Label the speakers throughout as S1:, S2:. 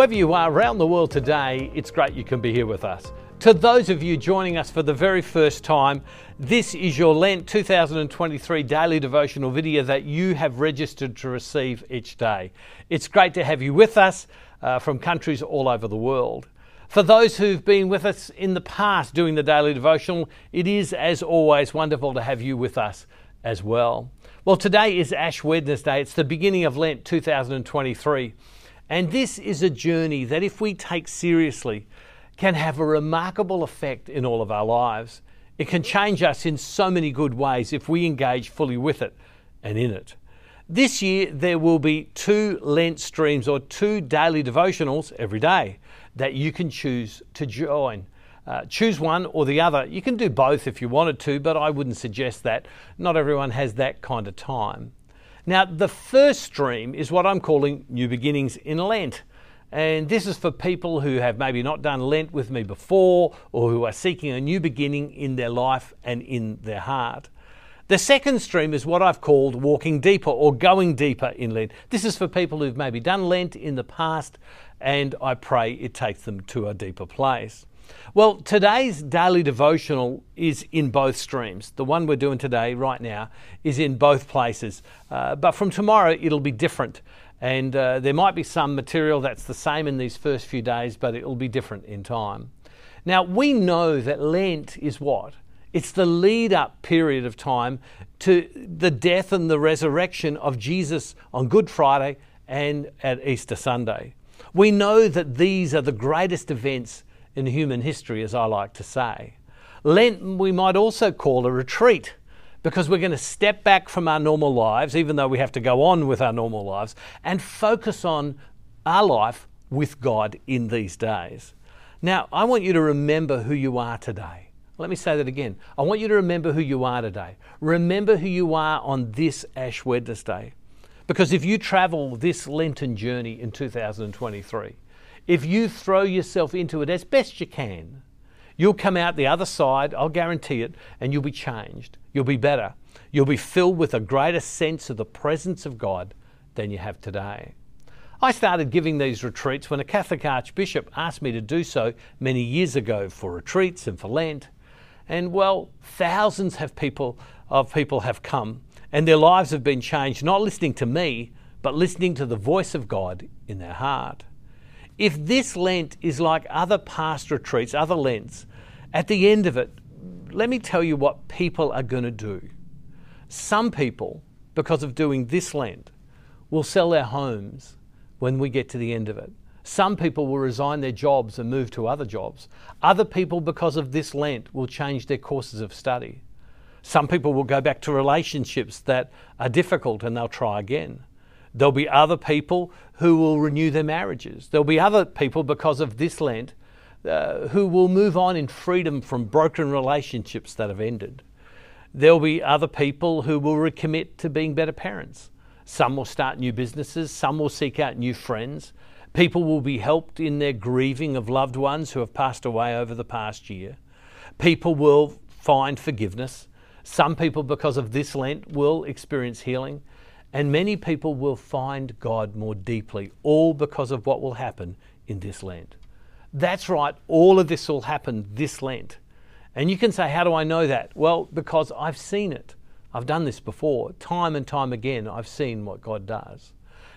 S1: Wherever you are around the world today, it's great you can be here with us. To those of you joining us for the very first time, this is your Lent 2023 daily devotional video that you have registered to receive each day. It's great to have you with us uh, from countries all over the world. For those who've been with us in the past doing the daily devotional, it is, as always, wonderful to have you with us as well. Well, today is Ash Wednesday. It's the beginning of Lent 2023. And this is a journey that, if we take seriously, can have a remarkable effect in all of our lives. It can change us in so many good ways if we engage fully with it and in it. This year, there will be two Lent streams or two daily devotionals every day that you can choose to join. Uh, choose one or the other. You can do both if you wanted to, but I wouldn't suggest that. Not everyone has that kind of time. Now, the first stream is what I'm calling New Beginnings in Lent. And this is for people who have maybe not done Lent with me before or who are seeking a new beginning in their life and in their heart. The second stream is what I've called walking deeper or going deeper in Lent. This is for people who've maybe done Lent in the past, and I pray it takes them to a deeper place. Well, today's daily devotional is in both streams. The one we're doing today, right now, is in both places. Uh, but from tomorrow, it'll be different. And uh, there might be some material that's the same in these first few days, but it'll be different in time. Now, we know that Lent is what? It's the lead up period of time to the death and the resurrection of Jesus on Good Friday and at Easter Sunday. We know that these are the greatest events in human history, as I like to say. Lent, we might also call a retreat because we're going to step back from our normal lives, even though we have to go on with our normal lives, and focus on our life with God in these days. Now, I want you to remember who you are today. Let me say that again. I want you to remember who you are today. Remember who you are on this Ash Wednesday. Because if you travel this Lenten journey in 2023, if you throw yourself into it as best you can, you'll come out the other side, I'll guarantee it, and you'll be changed. You'll be better. You'll be filled with a greater sense of the presence of God than you have today. I started giving these retreats when a Catholic Archbishop asked me to do so many years ago for retreats and for Lent. And well, thousands people of people have come and their lives have been changed not listening to me, but listening to the voice of God in their heart. If this Lent is like other past retreats, other Lents, at the end of it, let me tell you what people are going to do. Some people, because of doing this Lent, will sell their homes when we get to the end of it. Some people will resign their jobs and move to other jobs. Other people, because of this Lent, will change their courses of study. Some people will go back to relationships that are difficult and they'll try again. There'll be other people who will renew their marriages. There'll be other people, because of this Lent, uh, who will move on in freedom from broken relationships that have ended. There'll be other people who will recommit to being better parents. Some will start new businesses, some will seek out new friends. People will be helped in their grieving of loved ones who have passed away over the past year. People will find forgiveness. Some people, because of this Lent, will experience healing. And many people will find God more deeply, all because of what will happen in this Lent. That's right, all of this will happen this Lent. And you can say, How do I know that? Well, because I've seen it. I've done this before. Time and time again, I've seen what God does.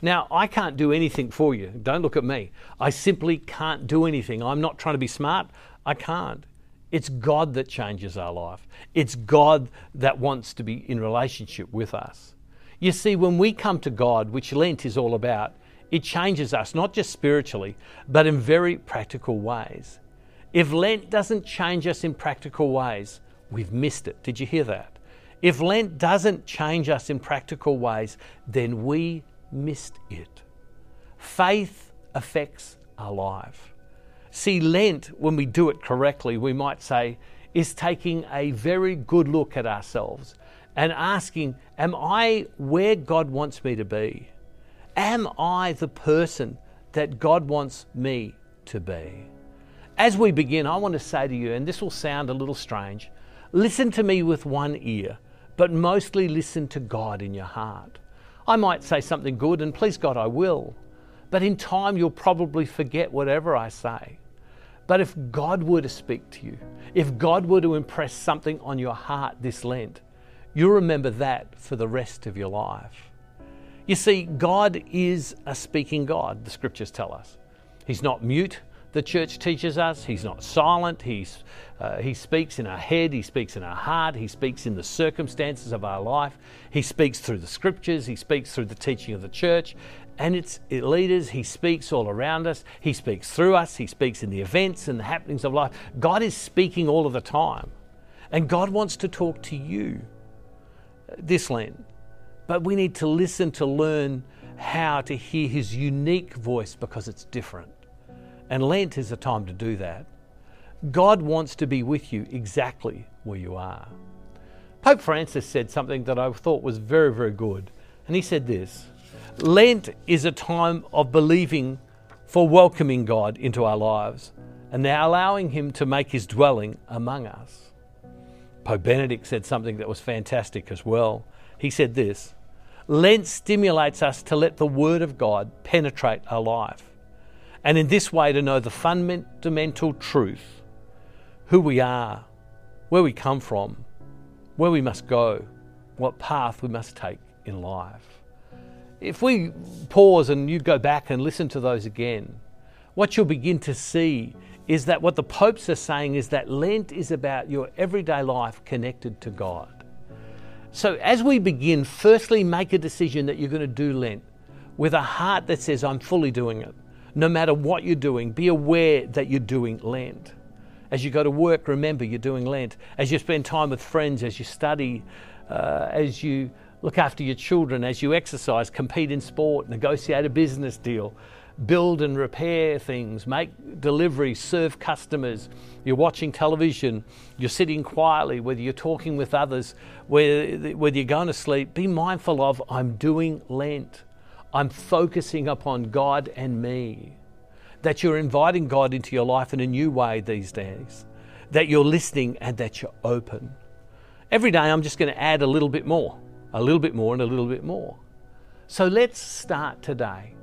S1: Now, I can't do anything for you. Don't look at me. I simply can't do anything. I'm not trying to be smart. I can't. It's God that changes our life, it's God that wants to be in relationship with us. You see, when we come to God, which Lent is all about, it changes us, not just spiritually, but in very practical ways. If Lent doesn't change us in practical ways, we've missed it. Did you hear that? If Lent doesn't change us in practical ways, then we missed it. Faith affects our life. See, Lent, when we do it correctly, we might say, is taking a very good look at ourselves and asking, Am I where God wants me to be? Am I the person that God wants me to be? As we begin, I want to say to you, and this will sound a little strange listen to me with one ear, but mostly listen to God in your heart. I might say something good, and please God, I will. But in time, you'll probably forget whatever I say. But if God were to speak to you, if God were to impress something on your heart this Lent, you'll remember that for the rest of your life. You see, God is a speaking God, the scriptures tell us. He's not mute, the church teaches us. He's not silent. He's, uh, he speaks in our head, He speaks in our heart, He speaks in the circumstances of our life. He speaks through the scriptures, He speaks through the teaching of the church. And its leaders, He speaks all around us. He speaks through us. He speaks in the events and the happenings of life. God is speaking all of the time. And God wants to talk to you this Lent. But we need to listen to learn how to hear His unique voice because it's different. And Lent is a time to do that. God wants to be with you exactly where you are. Pope Francis said something that I thought was very, very good. And he said this Lent is a time of believing for welcoming God into our lives and now allowing Him to make His dwelling among us. Pope Benedict said something that was fantastic as well. He said this Lent stimulates us to let the Word of God penetrate our life and in this way to know the fundamental truth who we are, where we come from, where we must go, what path we must take in life. If we pause and you go back and listen to those again, what you'll begin to see is that what the popes are saying is that Lent is about your everyday life connected to God. So, as we begin, firstly, make a decision that you're going to do Lent with a heart that says, I'm fully doing it no matter what you're doing, be aware that you're doing Lent. As you go to work, remember you're doing Lent. As you spend time with friends, as you study, uh, as you look after your children, as you exercise, compete in sport, negotiate a business deal, build and repair things, make deliveries, serve customers, you're watching television, you're sitting quietly, whether you're talking with others, whether, whether you're going to sleep, be mindful of I'm doing Lent. I'm focusing upon God and me. That you're inviting God into your life in a new way these days. That you're listening and that you're open. Every day I'm just going to add a little bit more, a little bit more, and a little bit more. So let's start today.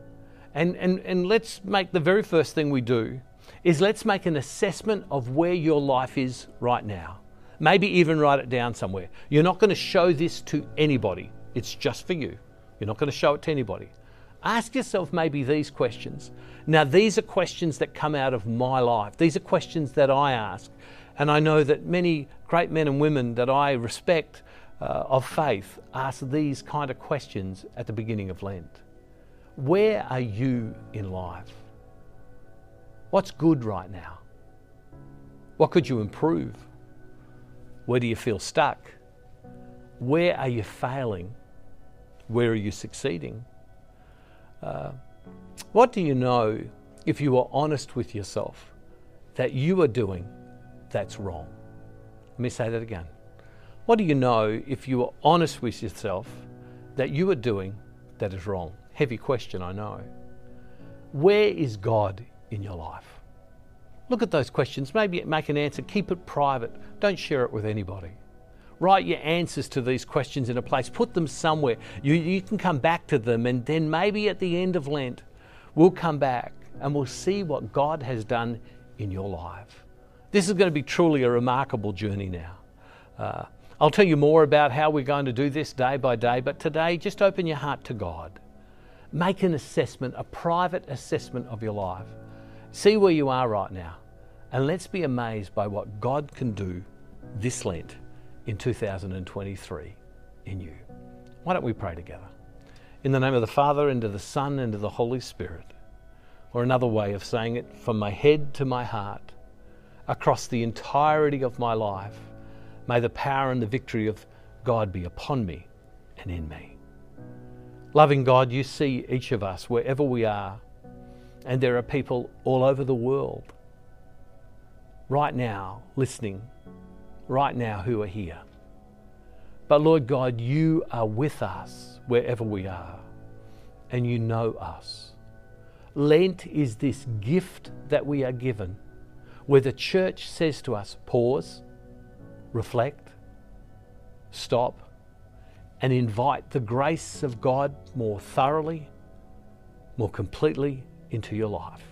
S1: And, and, and let's make the very first thing we do is let's make an assessment of where your life is right now. Maybe even write it down somewhere. You're not going to show this to anybody, it's just for you. You're not going to show it to anybody. Ask yourself maybe these questions. Now, these are questions that come out of my life. These are questions that I ask. And I know that many great men and women that I respect uh, of faith ask these kind of questions at the beginning of Lent. Where are you in life? What's good right now? What could you improve? Where do you feel stuck? Where are you failing? Where are you succeeding? Uh, what do you know if you are honest with yourself that you are doing that's wrong? Let me say that again. What do you know if you are honest with yourself that you are doing that is wrong? Heavy question, I know. Where is God in your life? Look at those questions. Maybe make an answer. Keep it private. Don't share it with anybody. Write your answers to these questions in a place, put them somewhere. You, you can come back to them, and then maybe at the end of Lent, we'll come back and we'll see what God has done in your life. This is going to be truly a remarkable journey now. Uh, I'll tell you more about how we're going to do this day by day, but today, just open your heart to God. Make an assessment, a private assessment of your life. See where you are right now, and let's be amazed by what God can do this Lent in 2023 in you. Why don't we pray together? In the name of the Father, and of the Son, and of the Holy Spirit. Or another way of saying it, from my head to my heart, across the entirety of my life, may the power and the victory of God be upon me and in me. Loving God, you see each of us wherever we are, and there are people all over the world right now listening right now who are here. But Lord God, you are with us wherever we are, and you know us. Lent is this gift that we are given where the church says to us, pause, reflect, stop, and invite the grace of God more thoroughly, more completely into your life.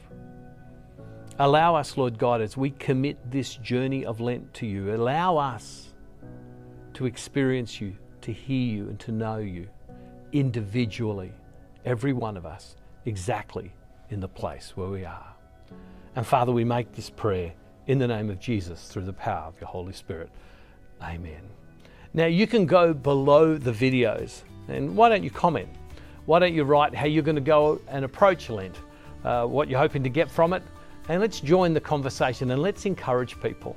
S1: Allow us, Lord God, as we commit this journey of Lent to you, allow us to experience you, to hear you, and to know you individually, every one of us, exactly in the place where we are. And Father, we make this prayer in the name of Jesus through the power of your Holy Spirit. Amen. Now, you can go below the videos and why don't you comment? Why don't you write how you're going to go and approach Lent, uh, what you're hoping to get from it, and let's join the conversation and let's encourage people.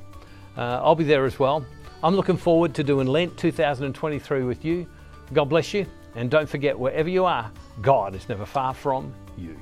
S1: Uh, I'll be there as well. I'm looking forward to doing Lent 2023 with you. God bless you, and don't forget, wherever you are, God is never far from you.